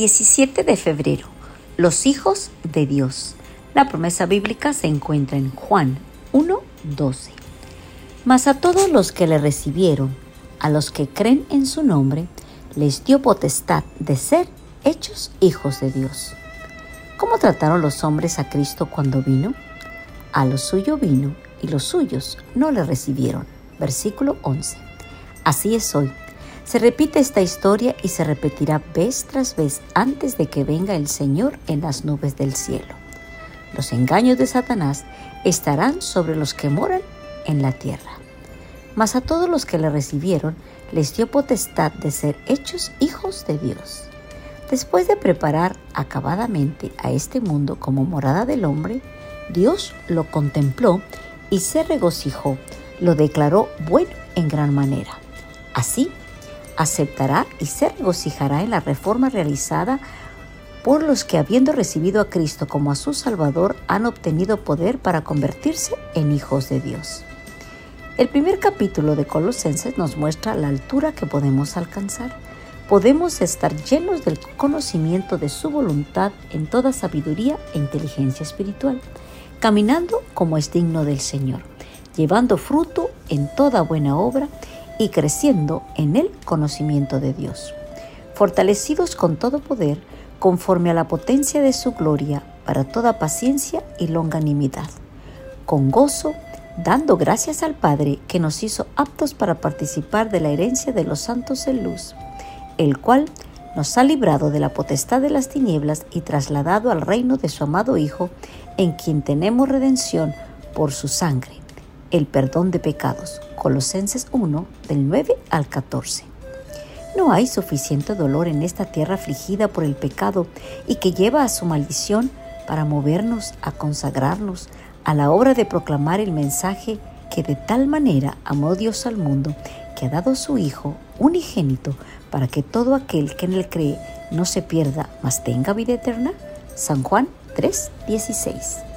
17 de febrero. Los hijos de Dios. La promesa bíblica se encuentra en Juan 1:12. Mas a todos los que le recibieron, a los que creen en su nombre, les dio potestad de ser hechos hijos de Dios. ¿Cómo trataron los hombres a Cristo cuando vino? A lo suyo vino y los suyos no le recibieron. Versículo 11. Así es hoy. Se repite esta historia y se repetirá vez tras vez antes de que venga el Señor en las nubes del cielo. Los engaños de Satanás estarán sobre los que moran en la tierra. Mas a todos los que le recibieron les dio potestad de ser hechos hijos de Dios. Después de preparar acabadamente a este mundo como morada del hombre, Dios lo contempló y se regocijó, lo declaró bueno en gran manera. Así, aceptará y se regocijará en la reforma realizada por los que habiendo recibido a Cristo como a su Salvador han obtenido poder para convertirse en hijos de Dios. El primer capítulo de Colosenses nos muestra la altura que podemos alcanzar podemos estar llenos del conocimiento de su voluntad en toda sabiduría e inteligencia espiritual, caminando como es digno del Señor, llevando fruto en toda buena obra y creciendo en el conocimiento de Dios, fortalecidos con todo poder conforme a la potencia de su gloria para toda paciencia y longanimidad, con gozo, dando gracias al Padre que nos hizo aptos para participar de la herencia de los santos en luz el cual nos ha librado de la potestad de las tinieblas y trasladado al reino de su amado Hijo, en quien tenemos redención por su sangre, el perdón de pecados. Colosenses 1, del 9 al 14. No hay suficiente dolor en esta tierra afligida por el pecado y que lleva a su maldición para movernos a consagrarnos a la obra de proclamar el mensaje que de tal manera amó Dios al mundo que ha dado su Hijo unigénito para que todo aquel que en él cree no se pierda, mas tenga vida eterna? San Juan 3:16